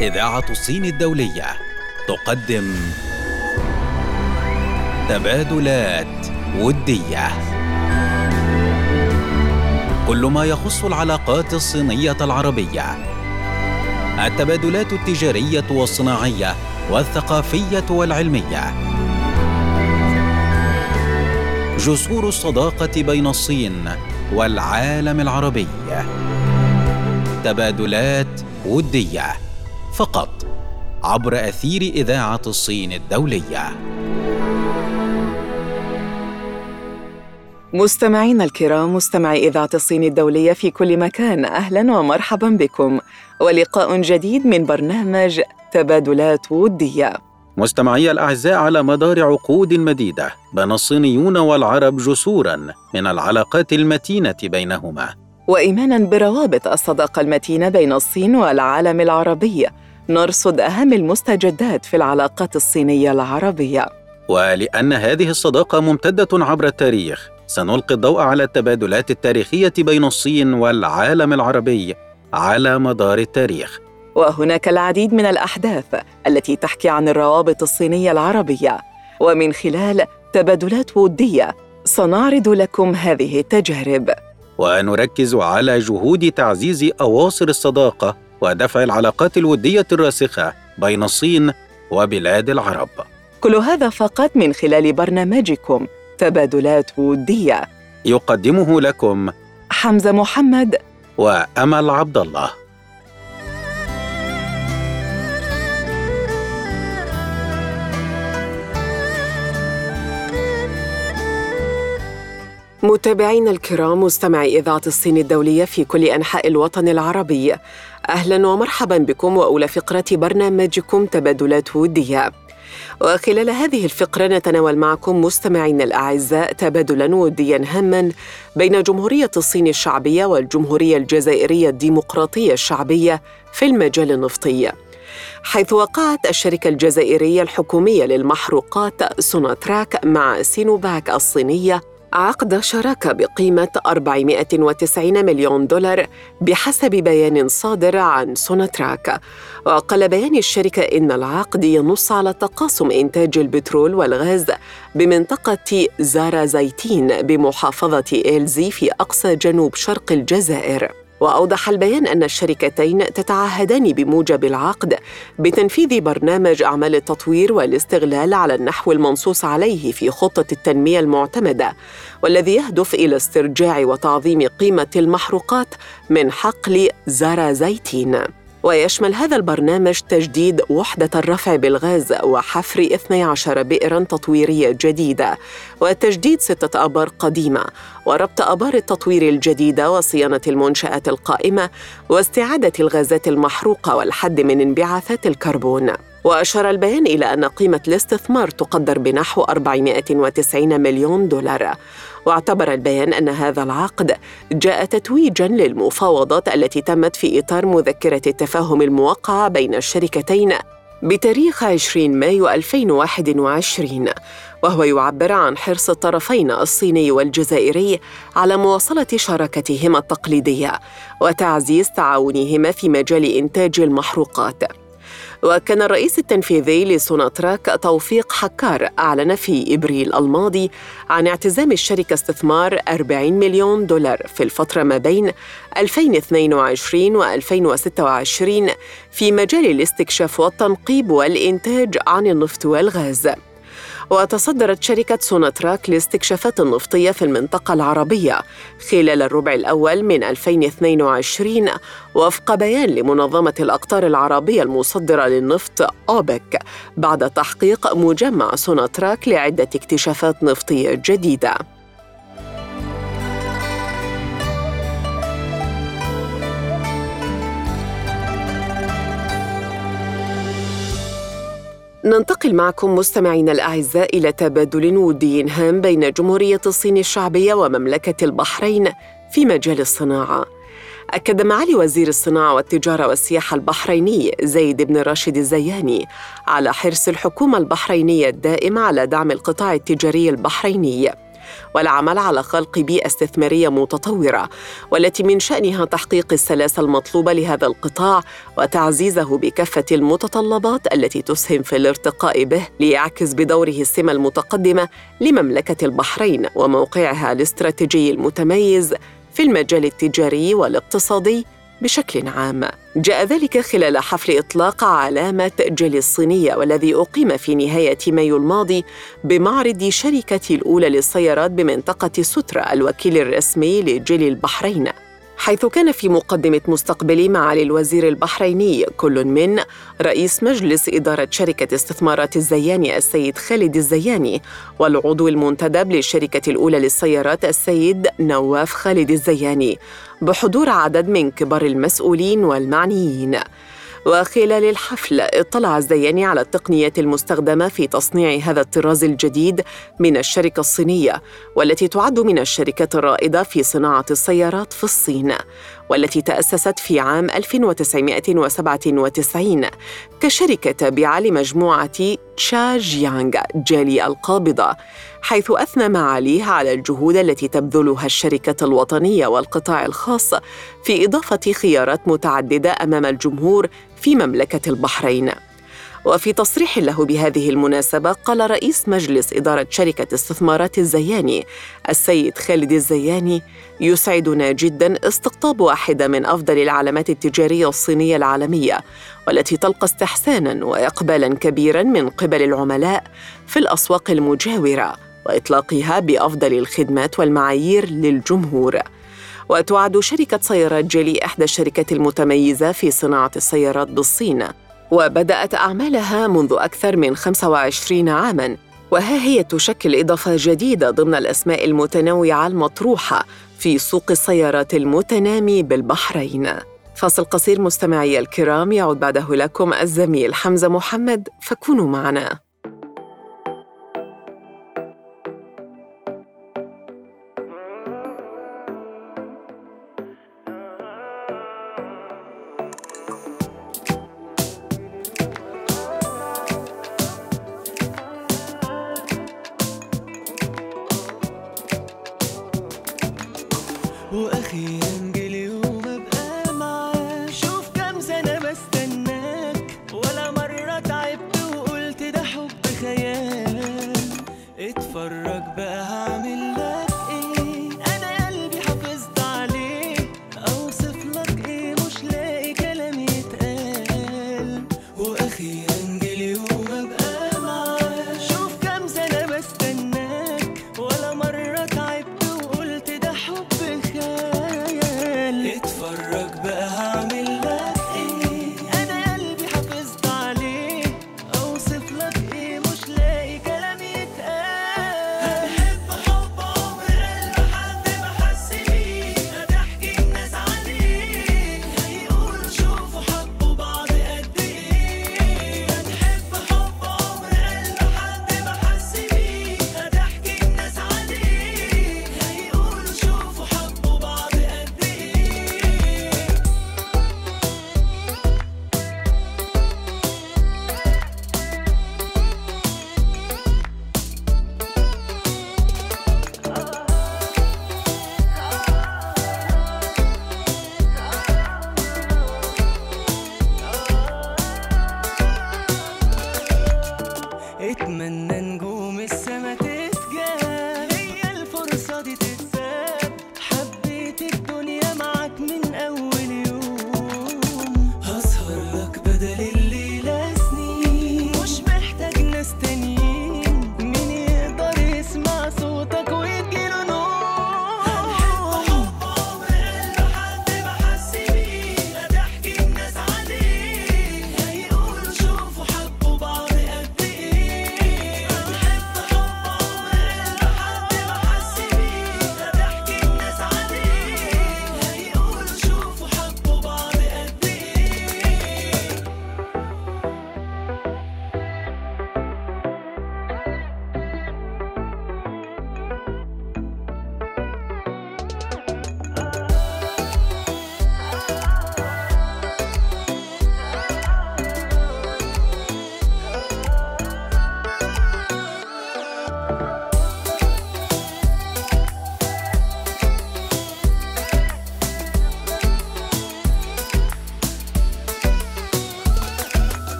إذاعة الصين الدولية تقدم تبادلات ودية. كل ما يخص العلاقات الصينية العربية. التبادلات التجارية والصناعية والثقافية والعلمية. جسور الصداقة بين الصين والعالم العربي. تبادلات ودية. فقط عبر أثير إذاعة الصين الدولية. مستمعينا الكرام مستمعي إذاعة الصين الدولية في كل مكان أهلا ومرحبا بكم. ولقاء جديد من برنامج تبادلات ودية. مستمعي الأعزاء على مدار عقود مديدة بنى الصينيون والعرب جسورا من العلاقات المتينة بينهما. وإيمانا بروابط الصداقة المتينة بين الصين والعالم العربي. نرصد أهم المستجدات في العلاقات الصينية العربية. ولأن هذه الصداقة ممتدة عبر التاريخ سنلقي الضوء على التبادلات التاريخية بين الصين والعالم العربي على مدار التاريخ. وهناك العديد من الأحداث التي تحكي عن الروابط الصينية العربية. ومن خلال تبادلات ودية سنعرض لكم هذه التجارب. ونركز على جهود تعزيز أواصر الصداقة ودفع العلاقات الودية الراسخة بين الصين وبلاد العرب. كل هذا فقط من خلال برنامجكم تبادلات ودية. يقدمه لكم حمزة محمد وأمل عبد الله. متابعينا الكرام مستمعي إذاعة الصين الدولية في كل أنحاء الوطن العربي أهلا ومرحبا بكم وأولى فقرة برنامجكم تبادلات ودية. وخلال هذه الفقرة نتناول معكم مستمعينا الأعزاء تبادلا وديا هاما بين جمهورية الصين الشعبية والجمهورية الجزائرية الديمقراطية الشعبية في المجال النفطي. حيث وقعت الشركة الجزائرية الحكومية للمحروقات سوناتراك مع سينوباك الصينية عقد شراكة بقيمة 490 مليون دولار بحسب بيان صادر عن سوناتراك. وقال بيان الشركة إن العقد ينص على تقاسم إنتاج البترول والغاز بمنطقة زارا زيتين بمحافظة إلزي في أقصى جنوب شرق الجزائر. وأوضح البيان أن الشركتين تتعهدان بموجب العقد بتنفيذ برنامج أعمال التطوير والاستغلال على النحو المنصوص عليه في خطة التنمية المعتمدة والذي يهدف إلى استرجاع وتعظيم قيمة المحروقات من حقل زارا زيتين ويشمل هذا البرنامج تجديد وحدة الرفع بالغاز وحفر 12 بئرا تطويرية جديدة وتجديد ستة آبار قديمة وربط آبار التطوير الجديدة وصيانة المنشآت القائمة واستعادة الغازات المحروقة والحد من انبعاثات الكربون. وأشار البيان إلى أن قيمة الاستثمار تقدر بنحو 490 مليون دولار. واعتبر البيان أن هذا العقد جاء تتويجا للمفاوضات التي تمت في إطار مذكرة التفاهم الموقعة بين الشركتين بتاريخ 20 مايو 2021 وهو يعبر عن حرص الطرفين الصيني والجزائري على مواصلة شراكتهما التقليدية وتعزيز تعاونهما في مجال إنتاج المحروقات. وكان الرئيس التنفيذي لسوناتراك توفيق حكار أعلن في إبريل الماضي عن اعتزام الشركة استثمار 40 مليون دولار في الفترة ما بين 2022 و 2026 في مجال الاستكشاف والتنقيب والإنتاج عن النفط والغاز. وتصدرت شركة سوناتراك لاستكشافات النفطية في المنطقة العربية خلال الربع الأول من 2022 وفق بيان لمنظمة الأقطار العربية المصدرة للنفط أوبك بعد تحقيق مجمع سوناتراك لعدة اكتشافات نفطية جديدة. ننتقل معكم مستمعينا الأعزاء إلى تبادل ودي هام بين جمهورية الصين الشعبية ومملكة البحرين في مجال الصناعة. أكد معالي وزير الصناعة والتجارة والسياحة البحريني زيد بن راشد الزياني على حرص الحكومة البحرينية الدائم على دعم القطاع التجاري البحريني. والعمل على خلق بيئة استثمارية متطورة والتي من شأنها تحقيق السلاسة المطلوبة لهذا القطاع وتعزيزه بكافة المتطلبات التي تسهم في الارتقاء به ليعكس بدوره السمة المتقدمة لمملكة البحرين وموقعها الاستراتيجي المتميز في المجال التجاري والاقتصادي بشكل عام. جاء ذلك خلال حفل إطلاق علامة جيلي الصينية والذي أقيم في نهاية مايو الماضي بمعرض شركة الأولى للسيارات بمنطقة سترا الوكيل الرسمي لجيلي البحرين. حيث كان في مقدمة مستقبل معالي الوزير البحريني كل من رئيس مجلس إدارة شركة استثمارات الزياني السيد خالد الزياني والعضو المنتدب للشركة الأولى للسيارات السيد نواف خالد الزياني بحضور عدد من كبار المسؤولين والمعنيين. وخلال الحفل اطلع الزياني على التقنيات المستخدمة في تصنيع هذا الطراز الجديد من الشركة الصينية والتي تعد من الشركات الرائدة في صناعة السيارات في الصين والتي تأسست في عام 1997 كشركة تابعة لمجموعة تشا جيانغ جالي القابضة. حيث أثنى معاليه على الجهود التي تبذلها الشركة الوطنية والقطاع الخاص في إضافة خيارات متعددة أمام الجمهور في مملكة البحرين. وفي تصريح له بهذه المناسبة قال رئيس مجلس إدارة شركة استثمارات الزياني السيد خالد الزياني يسعدنا جدا استقطاب واحدة من أفضل العلامات التجارية الصينية العالمية والتي تلقى استحسانا وإقبالا كبيرا من قبل العملاء في الأسواق المجاورة. وإطلاقها بأفضل الخدمات والمعايير للجمهور. وتعد شركة سيارات جيلي إحدى الشركات المتميزة في صناعة السيارات بالصين وبدأت أعمالها منذ أكثر من 25 عاماً. وها هي تشكل إضافة جديدة ضمن الأسماء المتنوعة المطروحة في سوق السيارات المتنامي بالبحرين. فاصل قصير مستمعي الكرام يعود بعده لكم الزميل حمزة محمد فكونوا معنا.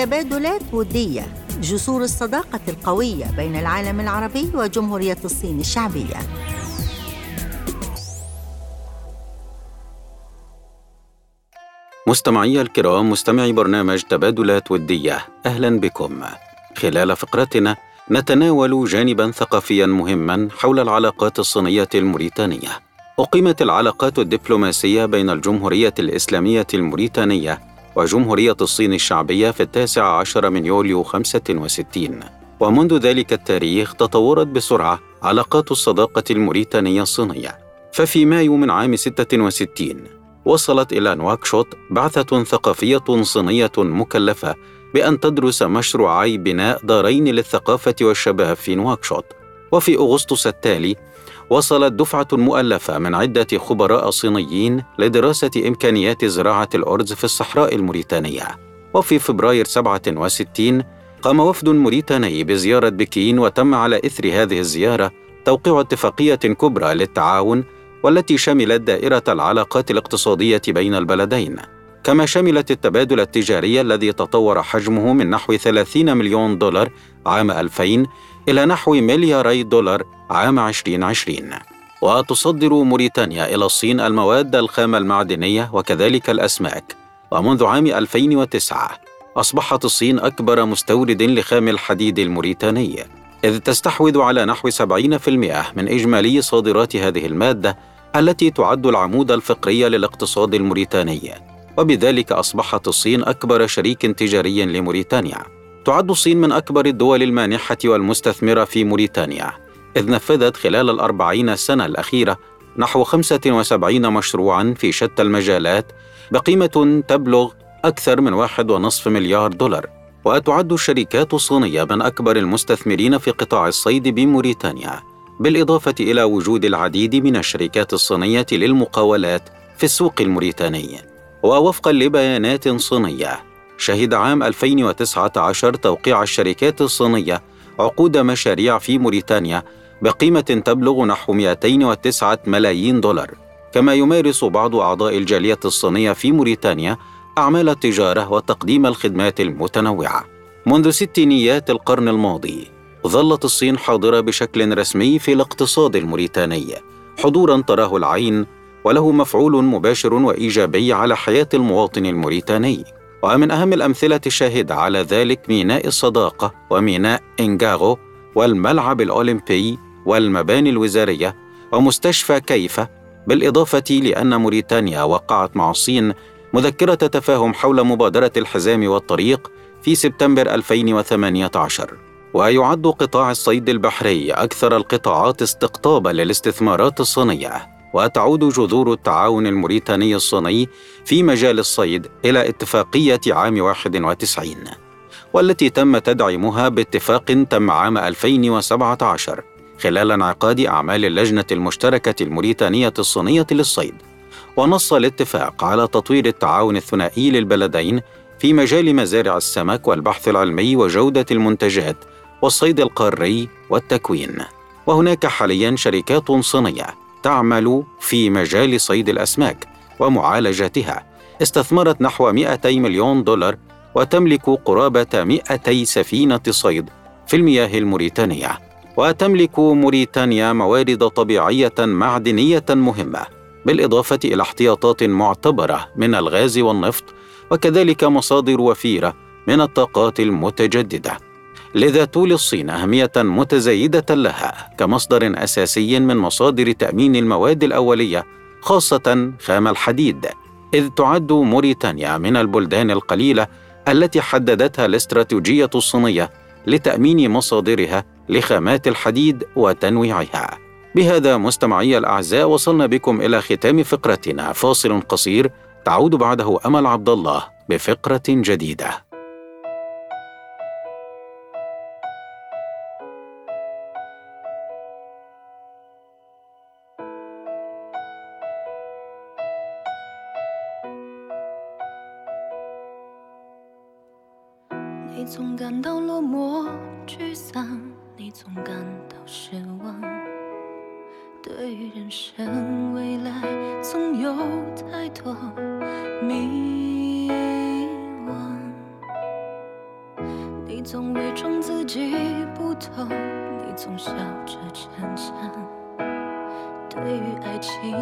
تبادلات ودية. جسور الصداقة القوية بين العالم العربي وجمهورية الصين الشعبية. مستمعي الكرام مستمعي برنامج تبادلات ودية أهلا بكم. خلال فقرتنا نتناول جانبا ثقافيا مهما حول العلاقات الصينية الموريتانية. أقيمت العلاقات الدبلوماسية بين الجمهورية الإسلامية الموريتانية وجمهورية الصين الشعبية في التاسع عشر من يوليو 65 ومنذ ذلك التاريخ تطورت بسرعة علاقات الصداقة الموريتانية الصينية. ففي مايو من عام 66 وصلت إلى نواكشوط بعثة ثقافية صينية مكلفة بأن تدرس مشروعي بناء دارين للثقافة والشباب في نواكشوط. وفي أغسطس التالي وصلت دفعة مؤلفة من عدة خبراء صينيين لدراسة إمكانيات زراعة الأرز في الصحراء الموريتانية. وفي فبراير 67 قام وفد موريتاني بزيارة بكين وتم على إثر هذه الزيارة توقيع اتفاقية كبرى للتعاون والتي شملت دائرة العلاقات الاقتصادية بين البلدين. كما شملت التبادل التجاري الذي تطور حجمه من نحو 30 مليون دولار عام 2000 إلى نحو ملياري دولار عام 2020 وتصدر موريتانيا إلى الصين المواد الخام المعدنية وكذلك الأسماك. ومنذ عام 2009 أصبحت الصين أكبر مستورد لخام الحديد الموريتاني إذ تستحوذ على نحو 70% من إجمالي صادرات هذه المادة التي تعد العمود الفقري للاقتصاد الموريتاني. وبذلك أصبحت الصين أكبر شريك تجاري لموريتانيا. تعد الصين من أكبر الدول المانحة والمستثمرة في موريتانيا إذ نفذت خلال الأربعين سنة الأخيرة نحو 75 مشروعا في شتى المجالات بقيمة تبلغ أكثر من واحد ونصف مليار دولار. وتعد الشركات الصينية من أكبر المستثمرين في قطاع الصيد بموريتانيا بالإضافة إلى وجود العديد من الشركات الصينية للمقاولات في السوق الموريتاني. ووفقا لبيانات صينية شهد عام 2019 توقيع الشركات الصينية عقود مشاريع في موريتانيا بقيمة تبلغ نحو 209 ملايين دولار. كما يمارس بعض أعضاء الجالية الصينية في موريتانيا أعمال التجارة وتقديم الخدمات المتنوعة. منذ ستينيات القرن الماضي ظلت الصين حاضرة بشكل رسمي في الاقتصاد الموريتاني. حضورا تراه العين وله مفعول مباشر وإيجابي على حياة المواطن الموريتاني. ومن أهم الأمثلة الشاهدة على ذلك ميناء الصداقة وميناء إنجاغو والملعب الأولمبي والمباني الوزارية ومستشفى كيفة بالإضافة لأن موريتانيا وقعت مع الصين مذكرة تفاهم حول مبادرة الحزام والطريق في سبتمبر 2018 ويعد قطاع الصيد البحري أكثر القطاعات استقطابا للاستثمارات الصينية. وتعود جذور التعاون الموريتاني الصيني في مجال الصيد إلى اتفاقية عام 91 والتي تم تدعيمها باتفاق تم عام 2017 خلال انعقاد أعمال اللجنة المشتركة الموريتانية الصينية للصيد ونص الاتفاق على تطوير التعاون الثنائي للبلدين في مجال مزارع السمك والبحث العلمي وجودة المنتجات والصيد القاري والتكوين وهناك حاليا شركات صينية تعمل في مجال صيد الأسماك ومعالجتها. استثمرت نحو 200 مليون دولار وتملك قرابة 200 سفينة صيد في المياه الموريتانية. وتملك موريتانيا موارد طبيعية معدنية مهمة بالإضافة إلى احتياطات معتبرة من الغاز والنفط وكذلك مصادر وفيرة من الطاقات المتجددة. لذا تولي الصين أهمية متزايدة لها كمصدر أساسي من مصادر تأمين المواد الأولية خاصة خام الحديد إذ تعد موريتانيا من البلدان القليلة التي حددتها الاستراتيجية الصينية لتأمين مصادرها لخامات الحديد وتنويعها. بهذا مستمعي الأعزاء وصلنا بكم إلى ختام فقرتنا فاصل قصير تعود بعده أمل عبد الله بفقرة جديدة. 你总感到落寞、沮丧，你总感到失望。对于人生未来总有太多迷惘。你总伪装自己不痛，你总笑着逞强。对于爱情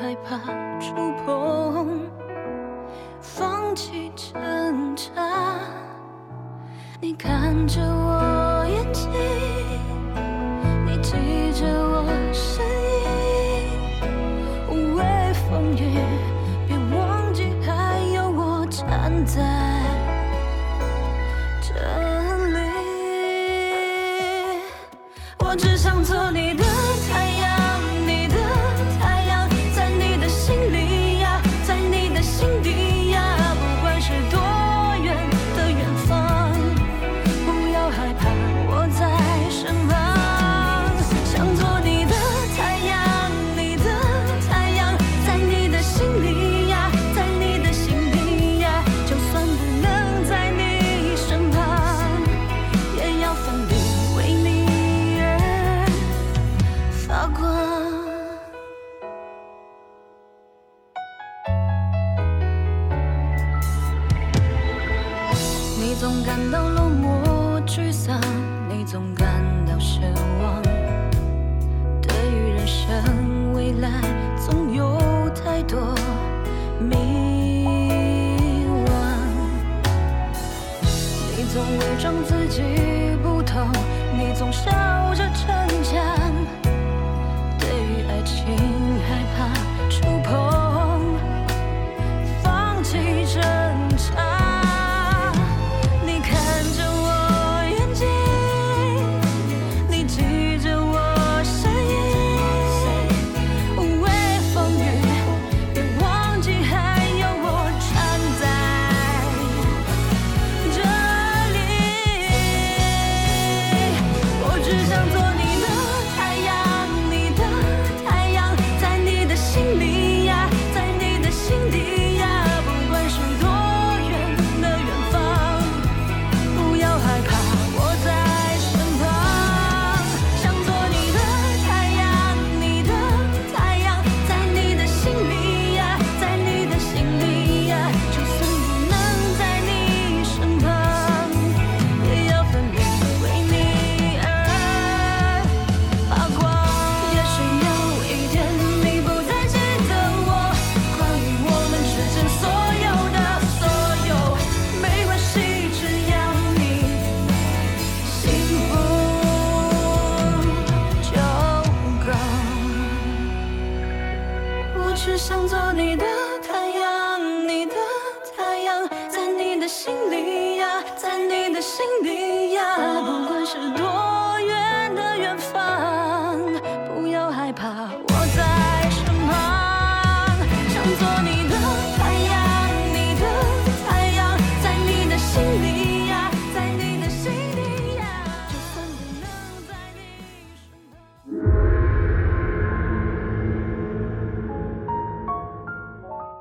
害怕触碰，放弃挣扎。你看着我眼睛，你记着我声音，无畏风雨，别忘记还有我站在这里。我只想做你的总伪装自己不痛，你总笑着逞强。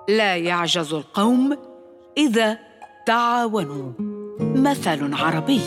لا يعجز القوم إذا تعاونوا. مثل عربي.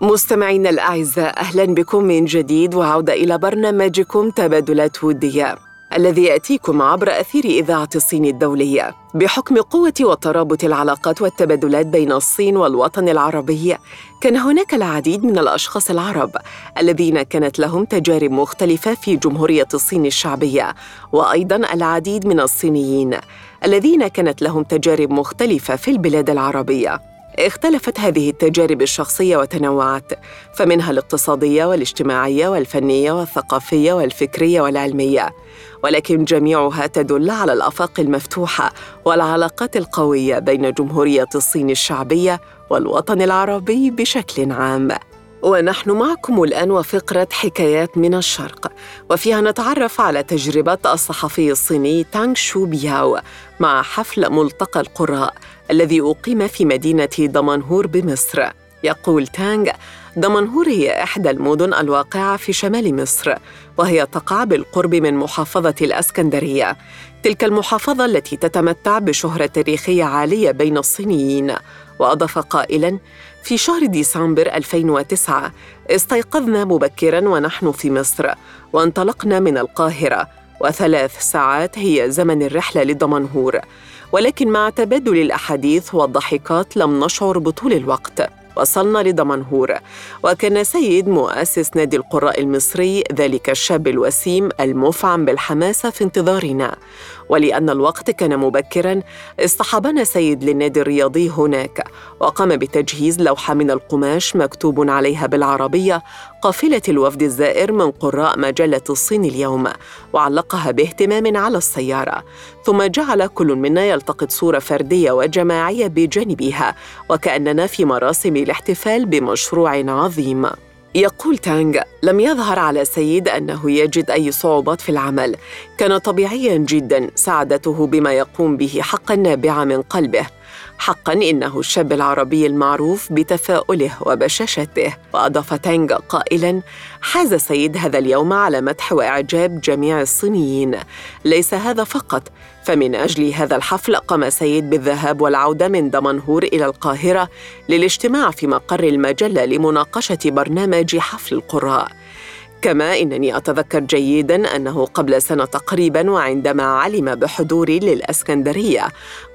مستمعينا الأعزاء أهلا بكم من جديد وعودة إلى برنامجكم تبادلات ودية. الذي يأتيكم عبر أثير إذاعة الصين الدولية بحكم قوة وترابط العلاقات والتبادلات بين الصين والوطن العربي. كان هناك العديد من الأشخاص العرب الذين كانت لهم تجارب مختلفة في جمهورية الصين الشعبية وأيضا العديد من الصينيين الذين كانت لهم تجارب مختلفة في البلاد العربية. اختلفت هذه التجارب الشخصية وتنوعت فمنها الاقتصادية والاجتماعية والفنية والثقافية والفكرية والعلمية. ولكن جميعها تدل على الأفاق المفتوحة والعلاقات القوية بين جمهورية الصين الشعبية والوطن العربي بشكل عام. ونحن معكم الآن وفقرة حكايات من الشرق وفيها نتعرف على تجربة الصحفي الصيني تانغ شو بياو مع حفل ملتقى القراء الذي أقيم في مدينة دمنهور بمصر. يقول تانغ دمنهور هي إحدى المدن الواقعة في شمال مصر وهي تقع بالقرب من محافظة الأسكندرية. تلك المحافظة التي تتمتع بشهرة تاريخية عالية بين الصينيين. وأضاف قائلاً في شهر ديسمبر 2009 استيقظنا مبكراً ونحن في مصر وانطلقنا من القاهرة وثلاث ساعات هي زمن الرحلة لدمنهور. ولكن مع تبادل الأحاديث والضحكات لم نشعر بطول الوقت. وصلنا لدمنهور وكان سيد مؤسس نادي القراء المصري ذلك الشاب الوسيم المفعم بالحماسة في انتظارنا. ولأن الوقت كان مبكرا اصطحبنا سيد للنادي الرياضي هناك. وقام بتجهيز لوحة من القماش مكتوب عليها بالعربية قافلة الوفد الزائر من قراء مجلة الصين اليوم وعلقها باهتمام على السيارة. ثم جعل كل منا يلتقط صورة فردية وجماعية بجانبها وكأننا في مراسم الاحتفال بمشروع عظيم. يقول تانغ لم يظهر على سيد أنه يجد أي صعوبات في العمل. كان طبيعيا جدا سعادته بما يقوم به حقا نابعة من قلبه. حقا إنه الشاب العربي المعروف بتفاؤله وبشاشته. وأضاف تانغ قائلا حاز سيد هذا اليوم على مدح وإعجاب جميع الصينيين. ليس هذا فقط. فمن أجل هذا الحفل قام سيد بالذهاب والعودة من دمنهور إلى القاهرة للاجتماع في مقر المجلة لمناقشة برنامج حفل القراء. كما إنني أتذكر جيدا أنه قبل سنة تقريبا وعندما علم بحضوري للإسكندرية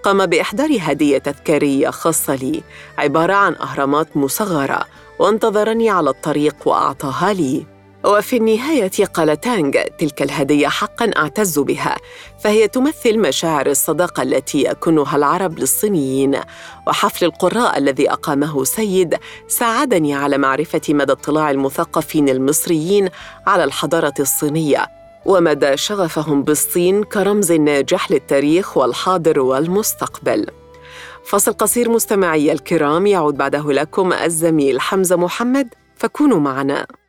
قام بإحضار هدية تذكارية خاصة لي عبارة عن أهرامات مصغرة وانتظرني على الطريق وأعطاها لي. وفي النهاية قال تانغ تلك الهدية حقا أعتز بها فهي تمثل مشاعر الصداقة التي يكنها العرب للصينيين. وحفل القراء الذي أقامه سيد ساعدني على معرفة مدى اطلاع المثقفين المصريين على الحضارة الصينية ومدى شغفهم بالصين كرمز ناجح للتاريخ والحاضر والمستقبل. فصل قصير مستمعي الكرام يعود بعده لكم الزميل حمزة محمد فكونوا معنا.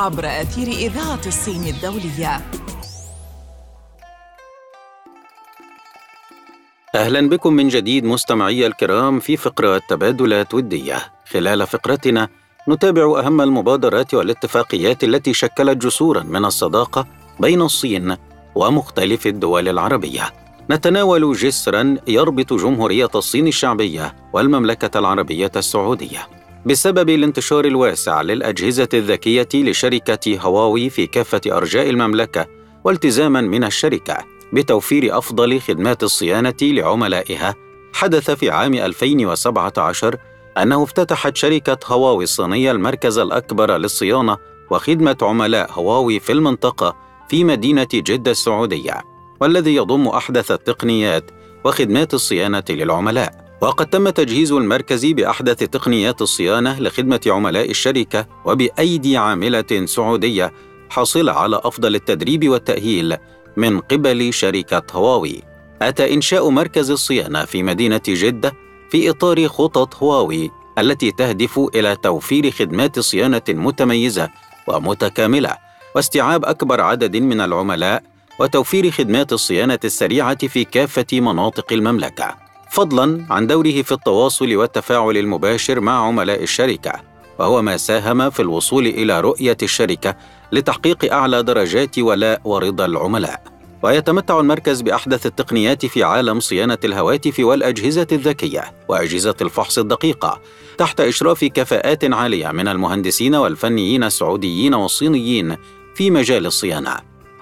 عبر أثير إذاعة الصين الدولية. أهلا بكم من جديد مستمعي الكرام في فقرة تبادلات ودية خلال فقرتنا نتابع أهم المبادرات والاتفاقيات التي شكلت جسورا من الصداقة بين الصين ومختلف الدول العربية. نتناول جسرا يربط جمهورية الصين الشعبية والمملكة العربية السعودية. بسبب الانتشار الواسع للأجهزة الذكية لشركة هواوي في كافة أرجاء المملكة والتزاما من الشركة بتوفير أفضل خدمات الصيانة لعملائها. حدث في عام 2017 أنه افتتحت شركة هواوي الصينية المركز الأكبر للصيانة وخدمة عملاء هواوي في المنطقة في مدينة جدة السعودية والذي يضم أحدث التقنيات وخدمات الصيانة للعملاء. وقد تم تجهيز المركز بأحدث تقنيات الصيانة لخدمة عملاء الشركة وبأيدي عاملة سعودية حاصلة على أفضل التدريب والتأهيل من قبل شركة هواوي. أتى إنشاء مركز الصيانة في مدينة جدة في إطار خطط هواوي التي تهدف إلى توفير خدمات صيانة متميزة ومتكاملة واستيعاب أكبر عدد من العملاء وتوفير خدمات الصيانة السريعة في كافة مناطق المملكة. فضلا عن دوره في التواصل والتفاعل المباشر مع عملاء الشركة وهو ما ساهم في الوصول إلى رؤية الشركة لتحقيق أعلى درجات ولاء ورضا العملاء. ويتمتع المركز بأحدث التقنيات في عالم صيانة الهواتف والأجهزة الذكية وأجهزة الفحص الدقيقة تحت إشراف كفاءات عالية من المهندسين والفنيين السعوديين والصينيين في مجال الصيانة.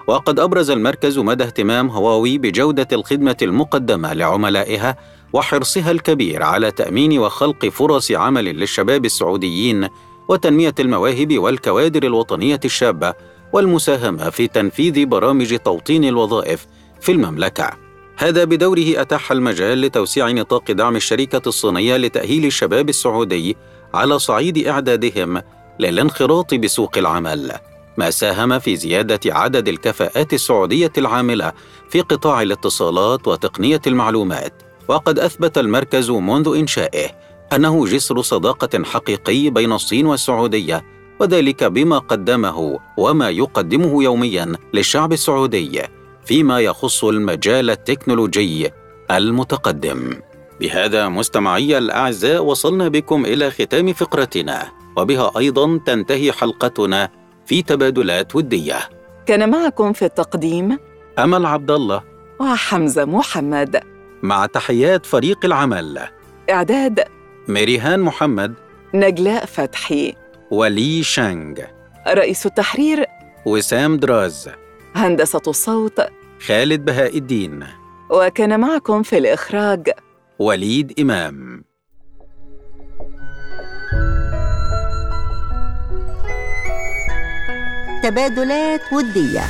وقد أبرز المركز مدى اهتمام هواوي بجودة الخدمة المقدمة لعملائها وحرصها الكبير على تأمين وخلق فرص عمل للشباب السعوديين وتنمية المواهب والكوادر الوطنية الشابة والمساهمة في تنفيذ برامج توطين الوظائف في المملكة. هذا بدوره أتاح المجال لتوسيع نطاق دعم الشركة الصينية لتأهيل الشباب السعودي على صعيد إعدادهم للانخراط بسوق العمل. ما ساهم في زيادة عدد الكفاءات السعودية العاملة في قطاع الاتصالات وتقنية المعلومات. وقد أثبت المركز منذ إنشائه أنه جسر صداقة حقيقي بين الصين والسعودية وذلك بما قدمه وما يقدمه يوميا للشعب السعودي فيما يخص المجال التكنولوجي المتقدم. بهذا مستمعي الأعزاء وصلنا بكم إلى ختام فقرتنا وبها أيضا تنتهي حلقتنا في تبادلات ودية. كان معكم في التقديم أمل عبد الله. وحمزة محمد. مع تحيات فريق العمل. إعداد ميريهان محمد. نجلاء فتحي. ولي شانغ. رئيس التحرير وسام دراز. هندسة الصوت خالد بهاء الدين. وكان معكم في الإخراج وليد إمام. تبادلات ودية.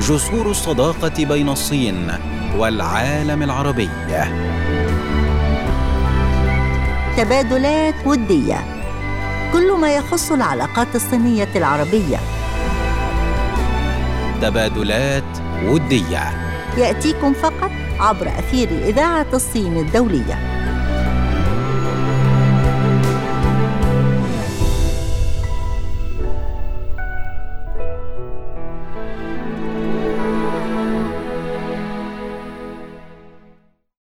جسور الصداقة بين الصين. والعالم العربي. تبادلات ودية. كل ما يخص العلاقات الصينية العربية. تبادلات ودية. يأتيكم فقط عبر أثير إذاعة الصين الدولية.